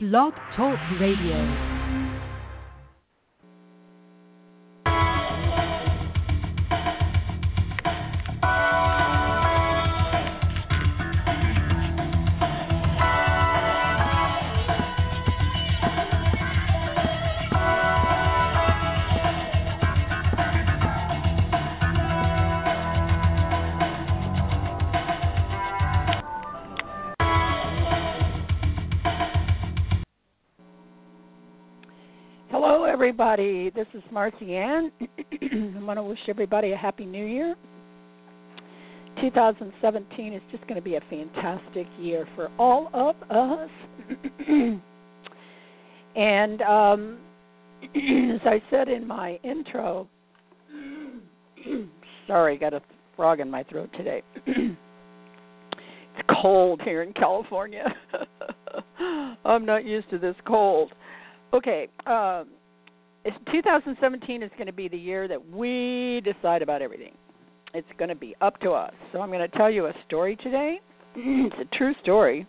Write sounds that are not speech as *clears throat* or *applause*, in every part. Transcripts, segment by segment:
Blog Talk Radio. Everybody. This is Marcy Ann. *clears throat* I want to wish everybody a happy new year. 2017 is just going to be a fantastic year for all of us. *clears throat* and um, *clears throat* as I said in my intro, sorry, got a frog in my throat today. it's cold here in California. *laughs* I'm not used to this cold. Okay, um, 2017 is going to be the year that we decide about everything. It's going to be up to us. So I'm going to tell you a story today. *clears throat* it's a true story.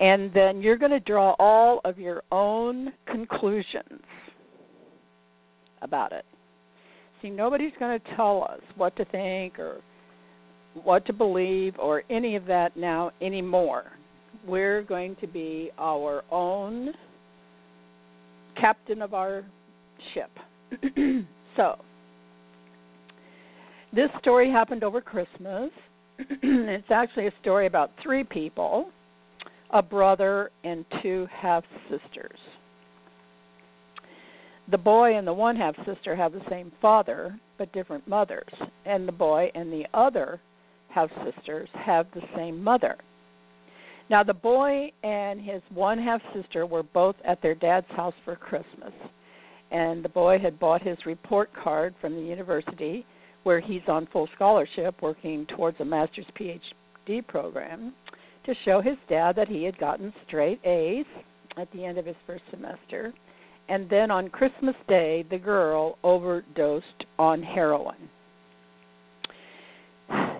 And then you're going to draw all of your own conclusions about it. See, nobody's going to tell us what to think or what to believe or any of that now anymore. We're going to be our own captain of our ship. *clears throat* so, this story happened over Christmas. *clears throat* it's actually a story about three people a brother and two half sisters. The boy and the one half sister have the same father, but different mothers, and the boy and the other half sisters have the same mother. Now, the boy and his one half sister were both at their dad's house for Christmas. And the boy had bought his report card from the university where he's on full scholarship working towards a master's PhD program to show his dad that he had gotten straight A's at the end of his first semester. And then on Christmas Day, the girl overdosed on heroin.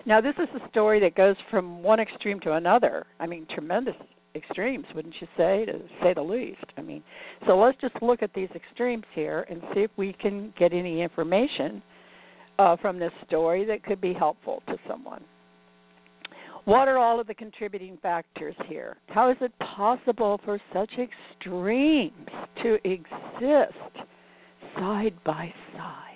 Now, this is a story that goes from one extreme to another. I mean, tremendous extremes, wouldn't you say, to say the least? I mean, so let's just look at these extremes here and see if we can get any information uh, from this story that could be helpful to someone. What are all of the contributing factors here? How is it possible for such extremes to exist side by side?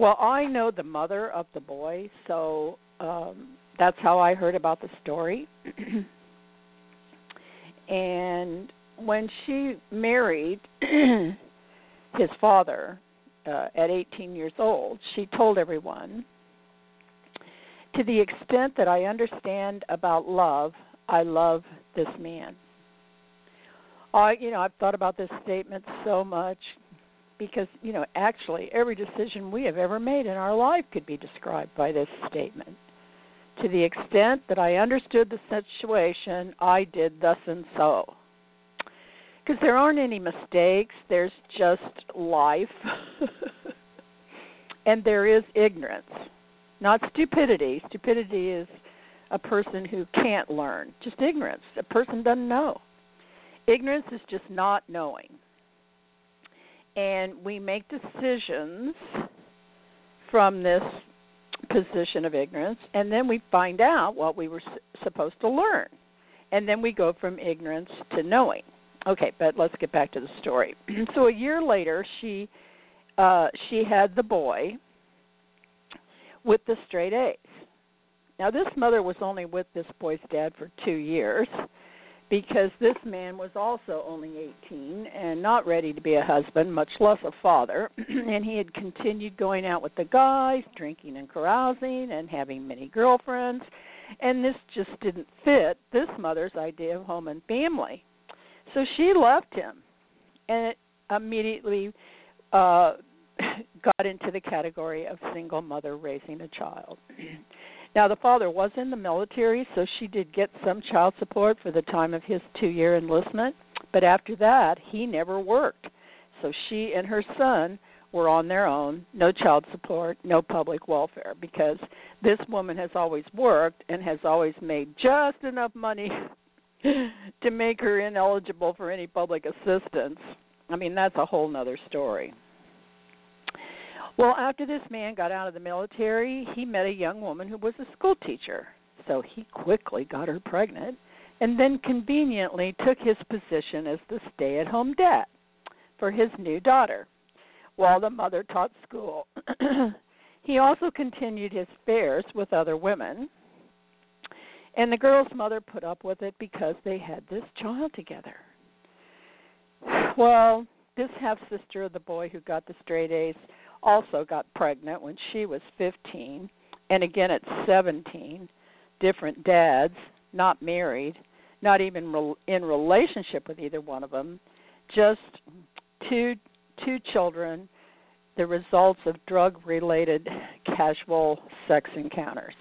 Well, I know the mother of the boy, so um, that's how I heard about the story. *clears throat* and when she married *clears throat* his father uh, at 18 years old, she told everyone, to the extent that I understand about love, I love this man. I, you know, I've thought about this statement so much because you know actually every decision we have ever made in our life could be described by this statement. To the extent that i understood the situation i did thus and so. Because there aren't any mistakes there's just life. *laughs* And there is ignorance not stupidity. Stupidity is a person who can't learn just ignorance. A person doesn't know. Ignorance is just not knowing and we make decisions from this position of ignorance, and then we find out what we were supposed to learn, and then we go from ignorance to knowing. Okay, but let's get back to the story. *clears throat* so a year later, she uh, she had the boy with the straight A's. Now, this mother was only with this boy's dad for two years because this man was also only 18 and not ready to be a husband, much less a father, *clears throat* and he had continued going out with the guys, drinking and carousing and having many girlfriends, and this just didn't fit this mother's idea of home and family. So she left him and it immediately uh *clears throat* got into the category of single mother raising a child. *clears throat* Now, the father was in the military, so she did get some child support for the time of his two year enlistment, but after that, he never worked. So she and her son were on their own, no child support, no public welfare, because this woman has always worked and has always made just enough money *laughs* to make her ineligible for any public assistance. I mean, that's a whole nother story. Well, after this man got out of the military, he met a young woman who was a school teacher. So he quickly got her pregnant and then conveniently took his position as the stay at home dad for his new daughter while the mother taught school. *clears throat* he also continued his affairs with other women. And the girl's mother put up with it because they had this child together. Well, this half sister of the boy who got the straight A's also got pregnant when she was 15, and again at 17. Different dads, not married, not even re- in relationship with either one of them, just two two children, the results of drug-related casual sex encounters.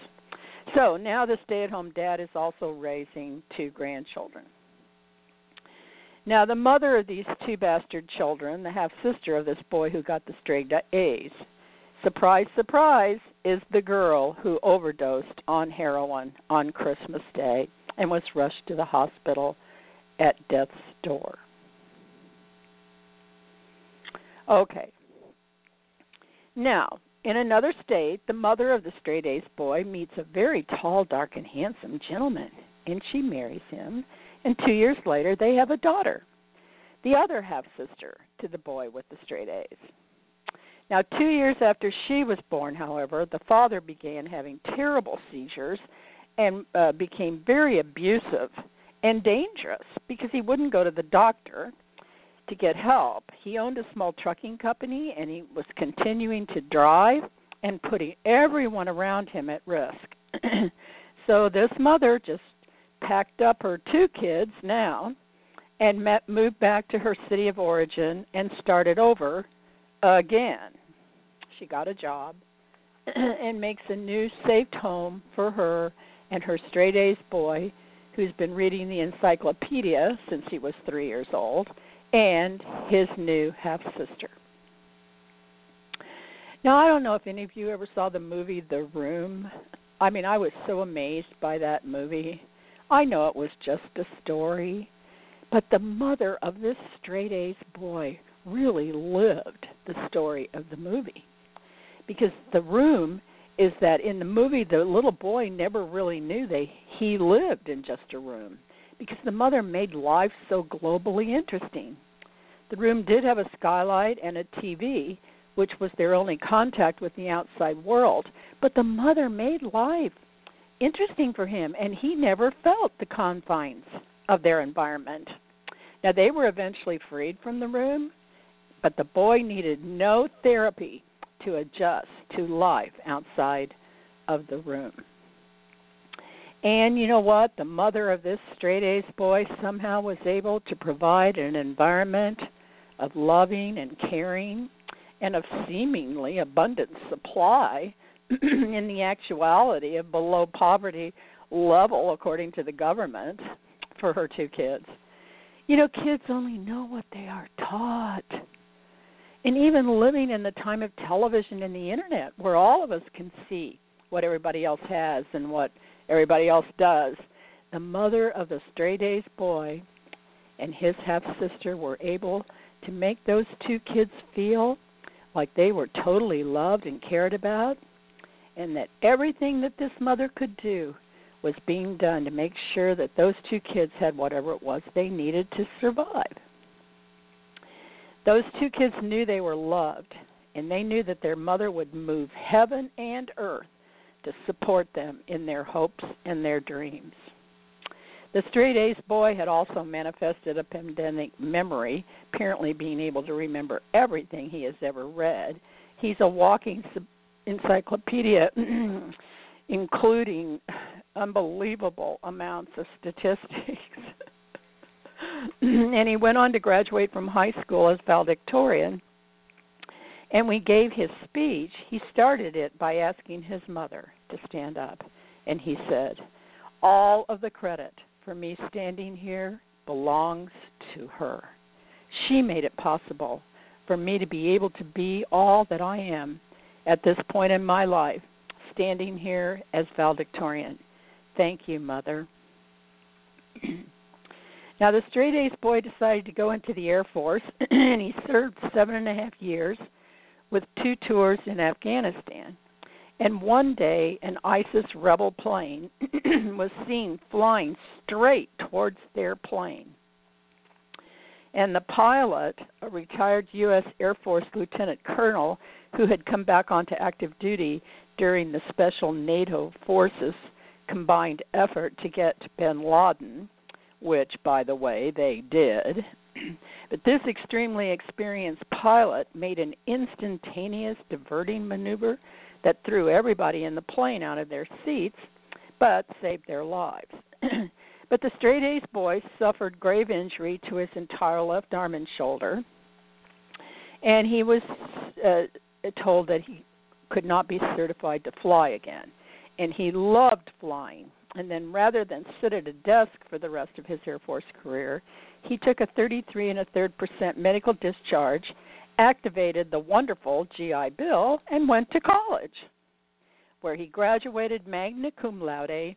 So now the stay-at-home dad is also raising two grandchildren. Now, the mother of these two bastard children, the half sister of this boy who got the straight A's, surprise, surprise, is the girl who overdosed on heroin on Christmas Day and was rushed to the hospital at death's door. Okay. Now, in another state, the mother of the straight A's boy meets a very tall, dark, and handsome gentleman, and she marries him and two years later they have a daughter, the other half sister to the boy with the straight A's. Now, two years after she was born, however, the father began having terrible seizures and uh, became very abusive and dangerous because he wouldn't go to the doctor to get help. He owned a small trucking company and he was continuing to drive and putting everyone around him at risk. *clears throat* so this mother just packed up her two kids now and met, moved back to her city of origin and started over again. She got a job *clears throat* and makes a new safe home for her and her straight A's boy, who's been reading the encyclopedia since he was three years old, and his new half sister. Now, I don't know if any of you ever saw the movie The Room. I mean, I was so amazed by that movie. I know it was just a story, but the mother of this straight A's boy really lived the story of the movie. Because the room is that in the movie the little boy never really knew they he lived in just a room because the mother made life so globally interesting. The room did have a skylight and a TV, which was their only contact with the outside world, but the mother made life interesting for him, and he never felt the confines of their environment. Now, they were eventually freed from the room, but the boy needed no therapy to adjust to life outside of the room. And you know what? The mother of this straight A's boy somehow was able to provide an environment of loving and caring and of seemingly abundant supply *clears throat* in the actuality of below poverty level according to the government for her two kids. You know, kids only know what they are taught. And even living in the time of television and the internet where all of us can see what everybody else has and what everybody else does, the mother of the stray day's boy and his half sister were able to make those two kids feel like they were totally loved and cared about and that everything that this mother could do was being done to make sure that those two kids had whatever it was they needed to survive. Those two kids knew they were loved, and they knew that their mother would move heaven and earth to support them in their hopes and their dreams. The straight A's boy had also manifested a pandemic memory, apparently being able to remember everything he has ever read. He's a walking encyclopedia, *clears throat* including unbelievable amounts of statistics. *clears throat* and he went on to graduate from high school as valedictorian. And we gave his speech. He started it by asking his mother to stand up. And he said, All of the credit for me standing here belongs to her. She made it possible for me to be able to be all that I am at this point in my life, standing here as valedictorian. Thank you, Mother. *clears throat* Now, the straight A's boy decided to go into the Air Force, *clears throat* and he served seven and a half years with two tours in Afghanistan. And one day, an ISIS rebel plane *clears throat* was seen flying straight towards their plane. And the pilot, a retired U.S. Air Force lieutenant colonel who had come back onto active duty during the special NATO forces combined effort to get bin Laden, which, by the way, they did. *clears throat* but this extremely experienced pilot made an instantaneous diverting maneuver that threw everybody in the plane out of their seats, but saved their lives. *clears throat* but the straight A's boy suffered grave injury to his entire left arm and shoulder, and he was uh, told that he could not be certified to fly again. And he loved flying. And then rather than sit at a desk for the rest of his Air Force career, he took a 33 and a third percent medical discharge activated the wonderful GI Bill and went to college, where he graduated magna cum laude,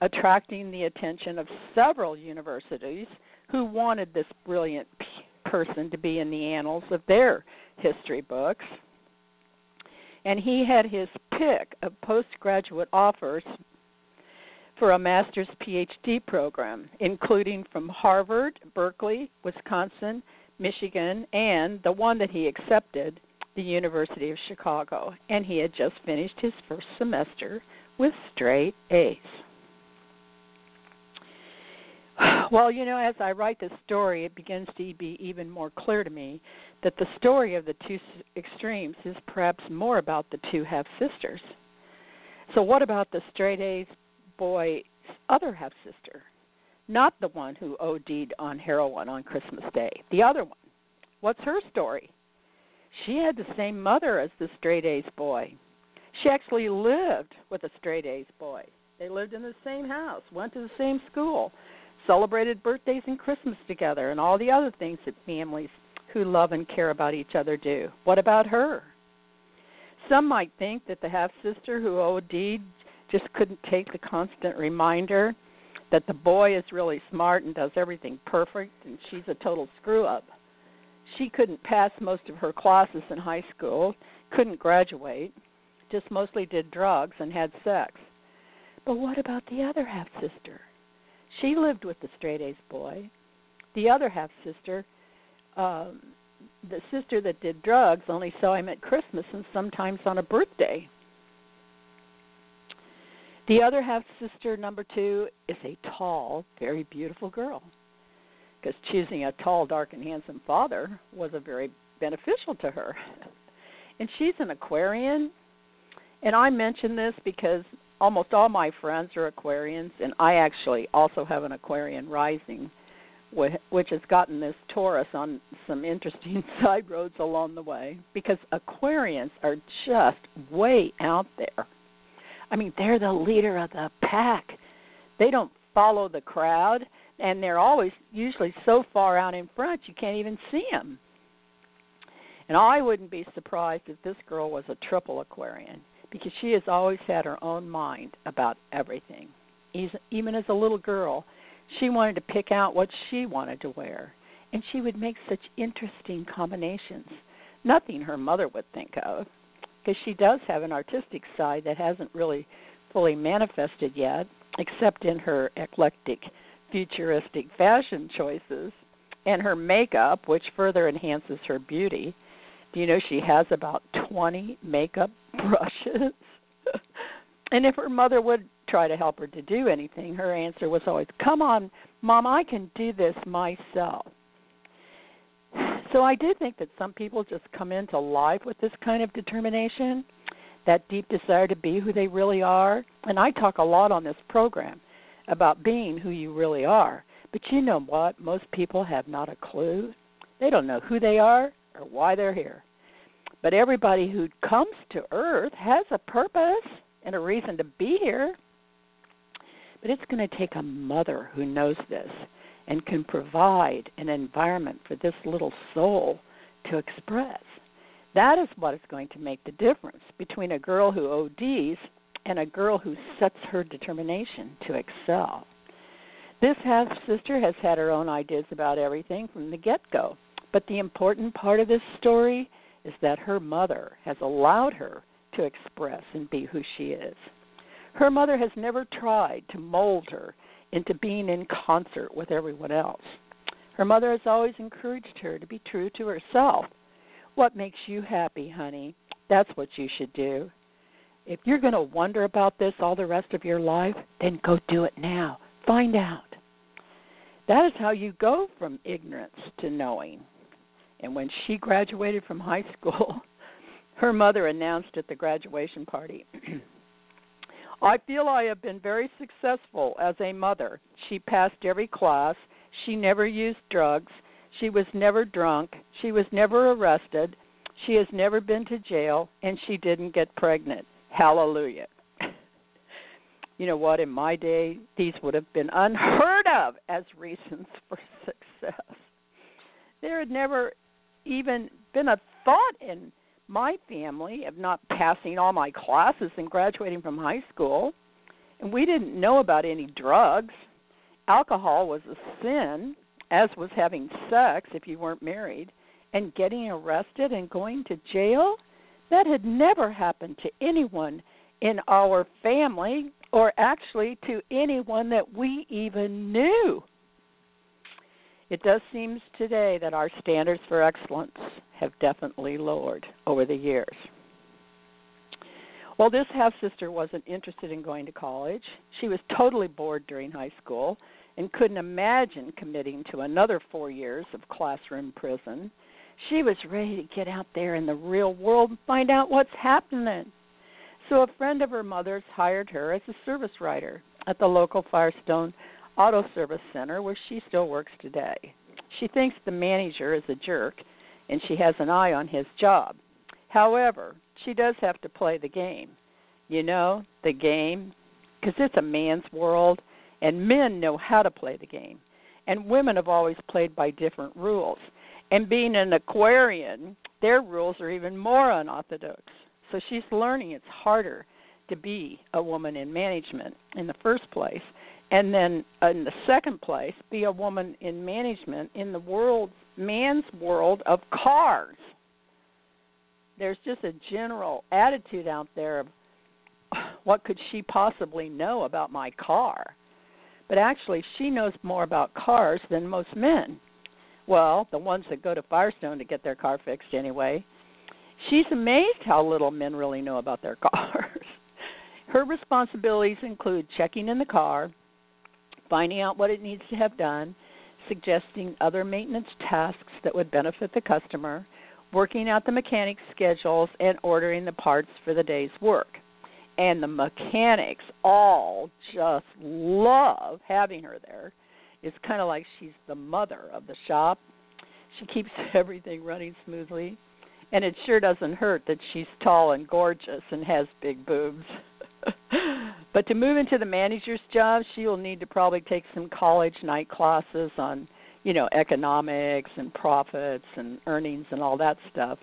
attracting the attention of several universities who wanted this brilliant person to be in the annals of their history books. And he had his pick of postgraduate offers for a master's PhD program, including from Harvard, Berkeley, Wisconsin, Michigan, and the one that he accepted, the University of Chicago. And he had just finished his first semester with straight A's. *sighs* Well, you know, as I write this story, it begins to be even more clear to me that the story of the two extremes is perhaps more about the two half sisters. So, what about the straight A's boy's other half sister? not the one who OD'd on heroin on Christmas Day. The other one. What's her story? She had the same mother as the straight A's boy. She actually lived with a straight A's boy. They lived in the same house, went to the same school, celebrated birthdays and Christmas together, and all the other things that families who love and care about each other do. What about her? Some might think that the half sister who OD'd just couldn't take the constant reminder that the boy is really smart and does everything perfect and she's a total screw up. She couldn't pass most of her classes in high school, couldn't graduate, just mostly did drugs and had sex. But what about the other half sister? She lived with the straight A's boy. The other half sister, um, the sister that did drugs, only saw him at Christmas and sometimes on a birthday. The other half sister, number two, is a tall, very beautiful girl. Because choosing a tall, dark, and handsome father was a very beneficial to her. *laughs* And she's an Aquarian. And I mention this because almost all my friends are Aquarians, and I actually also have an Aquarian rising, which has gotten this Taurus on some interesting *laughs* side roads along the way. Because Aquarians are just way out there I mean, they're the leader of the pack. They don't follow the crowd, and they're always usually so far out in front you can't even see them. And I wouldn't be surprised if this girl was a triple Aquarian because she has always had her own mind about everything. Even as a little girl, she wanted to pick out what she wanted to wear, and she would make such interesting combinations. Nothing her mother would think of because she does have an artistic side that hasn't really fully manifested yet, except in her eclectic, futuristic fashion choices and her makeup, which further enhances her beauty. Do you know she has about 20 makeup *laughs* brushes? and if her mother would try to help her to do anything, her answer was always, Come on, Mom, I can do this myself. So I do think that some people just come into life with this kind of determination, that deep desire to be who they really are. And I talk a lot on this program about being who you really are. But you know what? Most people have not a clue. They don't know who they are or why they're here. But everybody who comes to Earth has a purpose and a reason to be here. But it's going to take a mother who knows this and can provide an environment for this little soul to express. That is what is going to make the difference between a girl who ODs and a girl who sets her determination to excel. This half sister has had her own ideas about everything from the get go. But the important part of this story is that her mother has allowed her to express and be who she is. Her mother has never tried to mold her into being in concert with everyone else. Her mother has always encouraged her to be true to herself. What makes you happy, honey? That's what you should do. If you're going to wonder about this all the rest of your life, then go do it now. Find out. That is how you go from ignorance to knowing. And when she graduated from high school, *laughs* her mother announced at the graduation party *clears throat* I feel I have been very successful as a mother. She passed every class. She never used drugs. She was never drunk. She was never arrested. She has never been to jail. And she didn't get pregnant. Hallelujah. *laughs* you know what? In my day, these would have been unheard of as reasons *laughs* for success. There had never even been a thought in my family of not passing all my classes and graduating from high school. And we didn't know about any drugs. Alcohol was a sin, as was having sex if you weren't married. And getting arrested and going to jail, that had never happened to anyone in our family or actually to anyone that we even knew. It does seem today that our standards for excellence have definitely lowered over the years. Well, this half sister wasn't interested in going to college. She was totally bored during high school and couldn't imagine committing to another four years of classroom prison. She was ready to get out there in the real world and find out what's happening. So a friend of her mother's hired her as a service writer at the local Firestone Auto Service Center where she still works today. She thinks the manager is a jerk and she has an eye on his job. However, she does have to play the game. You know, the game, because it's a man's world, and men know how to play the game. And women have always played by different rules. And being an Aquarian, their rules are even more unorthodox. So she's learning it's harder to be a woman in management in the first place. And then in the second place, be a woman in management in the world man's world of cars. There's just a general attitude out there of *sighs* what could she possibly know about my car? But actually, she knows more about cars than most men. Well, the ones that go to Firestone to get their car fixed anyway. She's amazed how little men really know about their *laughs* cars. Her responsibilities include checking in the car, finding out what it needs to have done, suggesting other maintenance tasks that would benefit the customer, working out the mechanic's schedules, and ordering the parts for the day's work. And the mechanics all just love having her there. It's kind of like she's the mother of the shop. She keeps *laughs* everything running smoothly. And it sure doesn't hurt that she's tall and gorgeous and has big boobs. *laughs* but to move into the manager's job, she will need to probably take some college night classes on, you know, economics and profits and earnings and all that stuff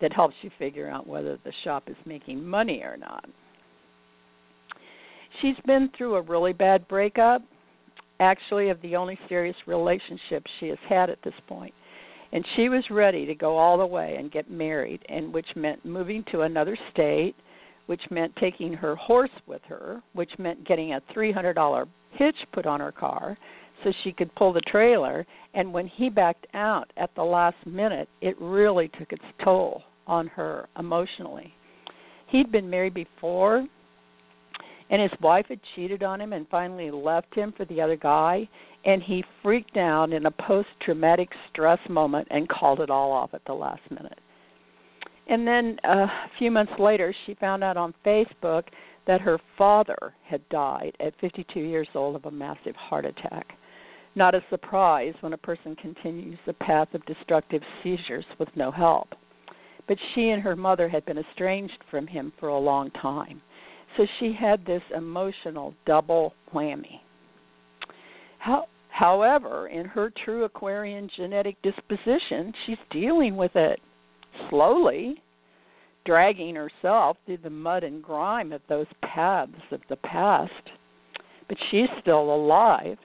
that helps you figure out whether the shop is making money or not. She's been through a really bad breakup, actually of the only serious relationship she has had at this point. And she was ready to go all the way and get married, and which meant moving to another state which meant taking her horse with her, which meant getting a $300 hitch put on her car so she could pull the trailer. And when he backed out at the last minute, it really took its toll on her emotionally. He'd been married before, and his wife had cheated on him and finally left him for the other guy. And he freaked out in a post traumatic stress moment and called it all off at the last minute. And then uh, a few months later, she found out on Facebook that her father had died at 52 years old of a massive heart attack. Not a surprise when a person continues the path of destructive seizures with no help. But she and her mother had been estranged from him for a long time. So she had this emotional double whammy. How, however, in her true Aquarian genetic disposition, she's dealing with it slowly, dragging herself through the mud and grime of those paths of the past. But she's still alive.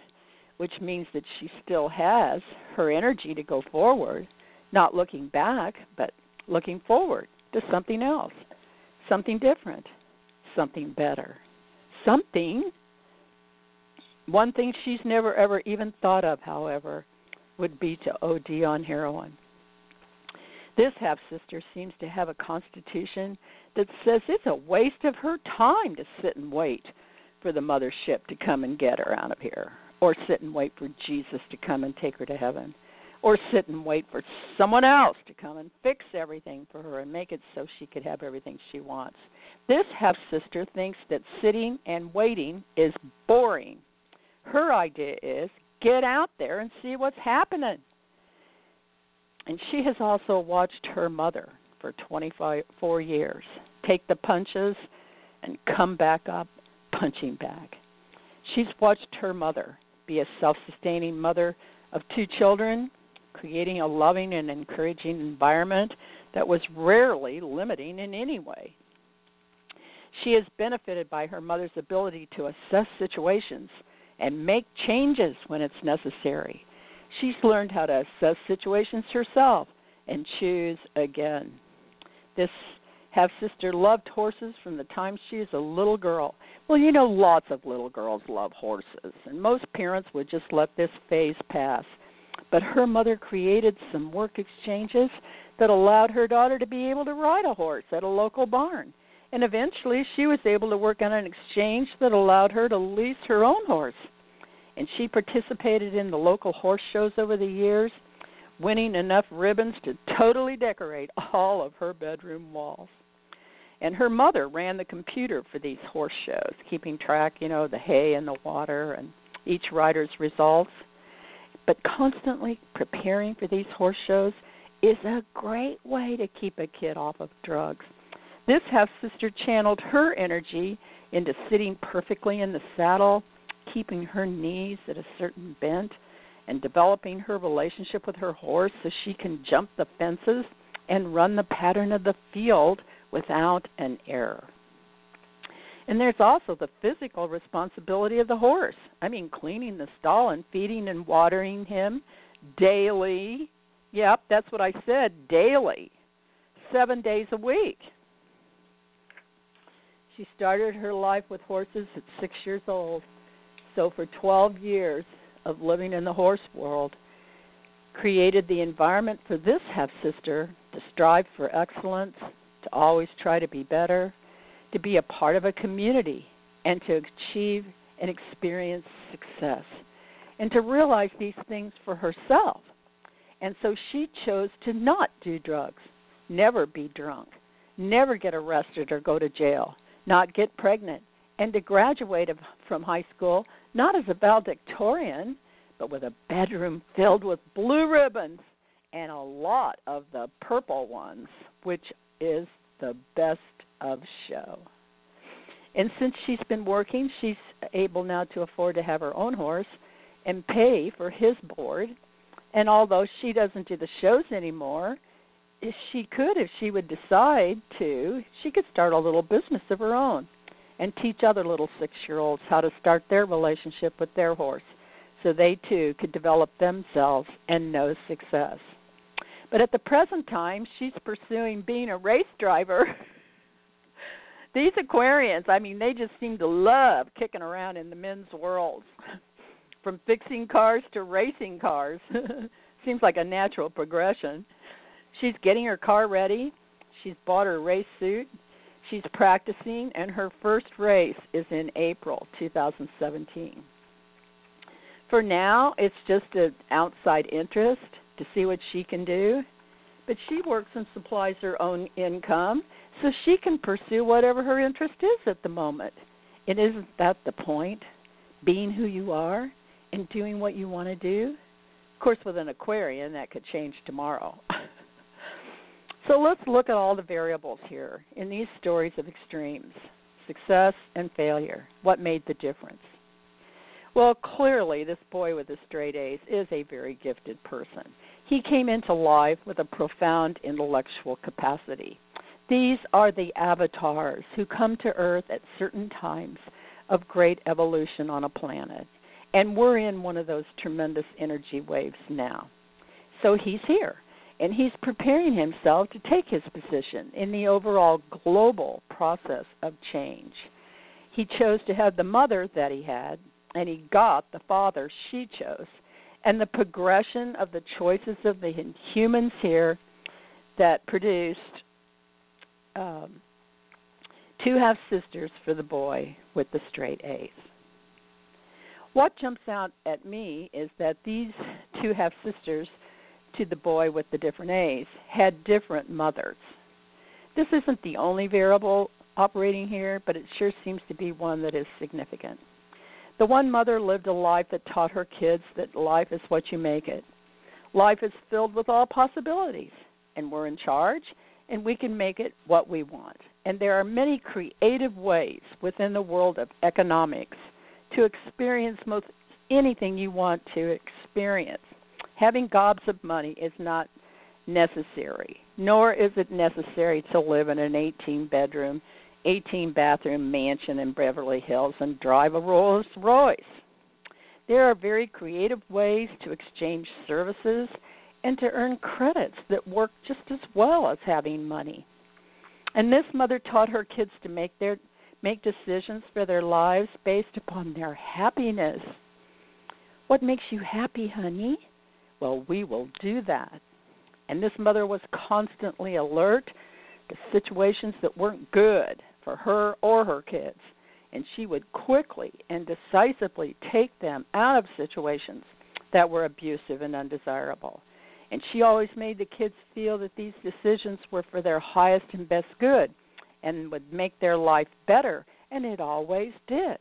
which means that she still has her energy to go forward, not looking back, but looking forward to something else, something different, something better, something. One thing she's never ever even thought of, however, would be to OD on heroin. This half sister seems to have a constitution that says it's a waste of her time to sit and wait for the mothership to come and get her out of here, or sit and wait for Jesus to come and take her to heaven, or sit and wait for someone else to come and fix everything for her and make it so she could have everything she wants. This half sister thinks that sitting and waiting is boring. Her idea is get out there and see what's happening. And she has also watched her mother for 24 years take the punches and come back up punching bag. She's watched her mother be a self sustaining mother of two children, creating a loving and encouraging environment that was rarely limiting in any way. She has benefited by her mother's ability to assess situations and make changes when it's necessary. She's learned how to assess situations herself and choose again. This half sister loved horses from the time she was a little girl. Well, you know, lots of little girls love horses, and most parents would just let this phase pass. But her mother created some work exchanges that allowed her daughter to be able to ride a horse at a local barn. And eventually, she was able to work on an exchange that allowed her to lease her own horse. And she participated in the local horse shows over the years, winning enough ribbons to totally decorate all of her bedroom walls and her mother ran the computer for these horse shows, keeping track, you know, the hay and the water and each rider's results. But constantly preparing for these horse shows is a great way to keep a kid off of drugs. This half sister channeled her energy into sitting perfectly in the saddle, keeping her knees at a certain bent, and developing her relationship with her horse so she can jump the fences and run the pattern of the field without an error. And there's also the physical responsibility of the horse. I mean, cleaning the stall and feeding and watering him daily. Yep, that's what I said, daily. Seven days a week. She started her life with horses at six years old. So, for 12 years of living in the horse world, created the environment for this half sister to strive for excellence to always try to be better, to be a part of a community, and to achieve and experience success, and to realize these things for herself. And so she chose to not do drugs, never be drunk, never get arrested or go to jail, not get pregnant, and to graduate from high school not as a valedictorian, but with a bedroom filled with blue ribbons and a lot of the purple ones, which is the best of show. And since she's been working, she's able now to afford to have her own horse and pay for his board. And although she doesn't do the shows anymore, if she could, if she would decide to, she could start a little business of her own and teach other little six year olds how to start their relationship with their horse so they too could develop themselves and know success. But at the present time, she's pursuing being a race driver. *laughs* These Aquarians, I mean, they just seem to love kicking around in the men's worlds. *laughs* From fixing cars to racing cars. *laughs* Seems like a natural progression. She's getting her car ready. She's bought her race suit. She's practicing, and her first race is in April 2017. For now, it's just an outside interest to see what she can do. But she works and supplies her own income so she can pursue whatever her interest is at the moment. And isn't that the point? Being who you are and doing what you want to do? Of course, with an Aquarian, that could change tomorrow. *laughs* so let's look at all the variables here in these stories of extremes success and failure. What made the difference? Well, clearly, this boy with the straight A's is a very gifted person. He came into life with a profound intellectual capacity. These are the avatars who come to Earth at certain times of great evolution on a planet. And we're in one of those tremendous energy waves now. So he's here and he's preparing himself to take his position in the overall global process of change. He chose to have the mother that he had, and he got the father she chose. And the progression of the choices of the humans here that produced um, two half sisters for the boy with the straight A's. What jumps out at me is that these two half sisters to the boy with the different A's had different mothers. This isn't the only variable operating here, but it sure seems to be one that is significant. The one mother lived a life that taught her kids that life is what you make it. Life is filled with all possibilities, and we're in charge, and we can make it what we want. And there are many creative ways within the world of economics to experience most anything you want to experience. Having gobs of money is not necessary, nor is it necessary to live in an 18 bedroom 18 bathroom mansion in Beverly Hills and drive a Rolls Royce. There are very creative ways to exchange services and to earn credits that work just as well as having money. And this mother taught her kids to make their make decisions for their lives based upon their happiness. What makes you happy, honey? Well, we will do that. And this mother was constantly alert to situations that weren't good for her or her kids, and she would quickly and decisively take them out of situations that were abusive and undesirable. And she always made the kids feel that these decisions were for their highest and best good and would make their life better, and it always did.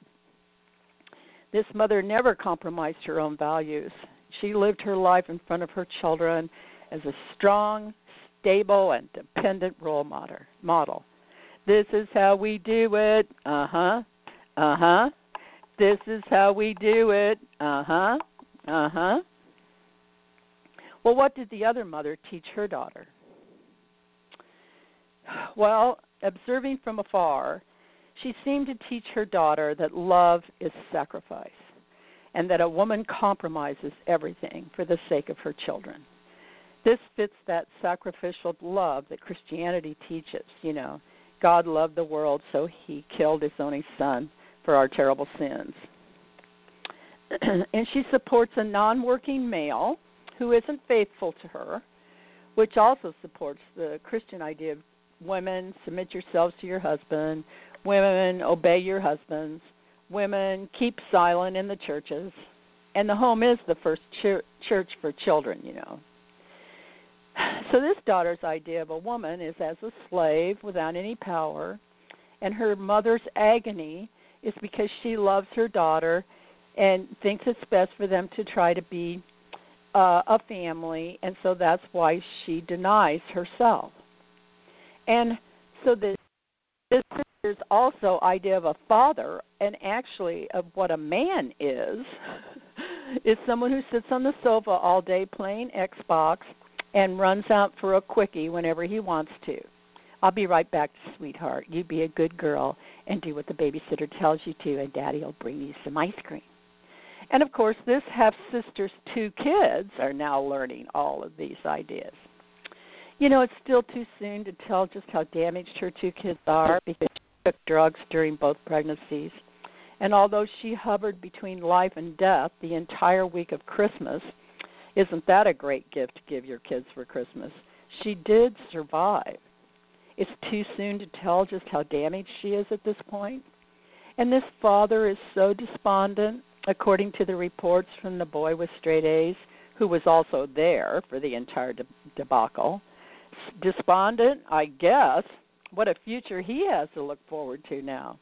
This mother never compromised her own values. She lived her life in front of her children as a strong, stable, and dependent role model. model. This is how we do it. Uh huh. Uh huh. This is how we do it. Uh huh. Uh huh. Well, what did the other mother teach her daughter? Well, observing from afar, she seemed to teach her daughter that love is sacrifice and that a woman compromises everything for the sake of her children. This fits that sacrificial love that Christianity teaches, you know, God loved the world, so he killed his only son for our terrible sins. *clears throat* and she supports a non working male who isn't faithful to her, which also supports the Christian idea of women submit yourselves to your husband, women obey your husbands, women keep silent in the churches, and the home is the first ch- church for children, you know. *sighs* So this daughter's idea of a woman is as a slave without any power, and her mother's agony is because she loves her daughter and thinks it's best for them to try to be uh, a family, and so that's why she denies herself. And so this this is also idea of a father, and actually of what a man is, *laughs* is someone who sits on the sofa all day playing Xbox and runs out for a quickie whenever he wants to. I'll be right back, sweetheart. You be a good girl and do what the babysitter tells you to, and Daddy will bring you some ice cream. And of course, this half sister's two kids are now learning all of these ideas. You know, it's still too soon to tell just how damaged her two kids are because took drugs during both pregnancies. And although she hovered between life and death the entire week of Christmas, isn't that a great gift to give your kids for Christmas? She did survive. It's too soon to tell just how damaged she is at this point. And this father is so despondent, according to the reports from the boy with straight A's, who was also there for the entire debacle. Despondent, I guess. What a future he has to look forward to now.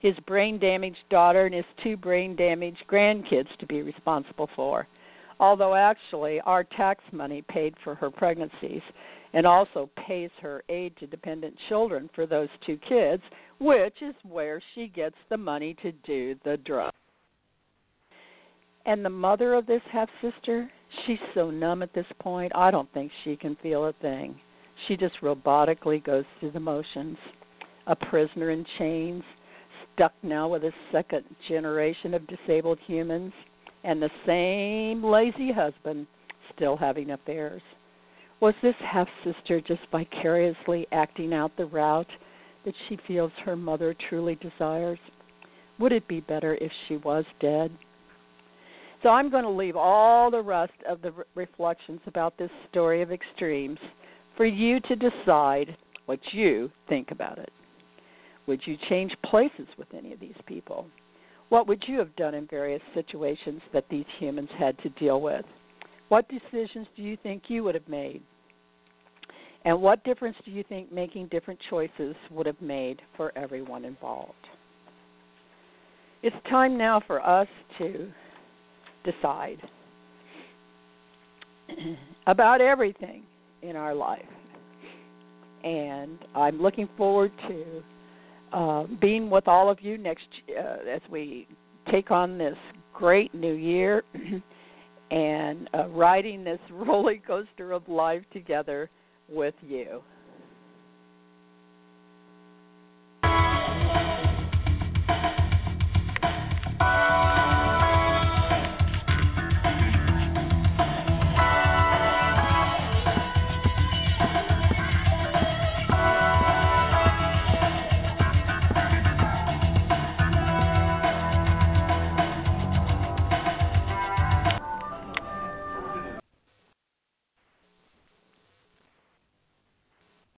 His brain damaged daughter and his two brain damaged grandkids to be responsible for although actually our tax money paid for her pregnancies and also pays her aid to dependent children for those two kids, which is where she gets the money to do the drug. And the mother of this half sister, she's so numb at this point, I don't think she can feel a thing. She just robotically goes through the motions. A prisoner in chains, stuck now with a second generation of disabled humans and the same lazy husband still having affairs? Was this half sister just vicariously acting out the route that she feels her mother truly desires? Would it be better if she was dead? So I'm going to leave all the rest of the re- reflections about this story of extremes for you to decide what you think about it. Would you change places with any of these people? What would you have done in various situations that these humans had to deal with? What decisions do you think you would have made? And what difference do you think making different choices would have made for everyone involved? It's time now for us to decide *clears throat* about everything in our life. And I'm looking forward to uh, being with all of you next uh, as we take on this great new year *clears throat* and uh, riding this *laughs* roller coaster of life together with you.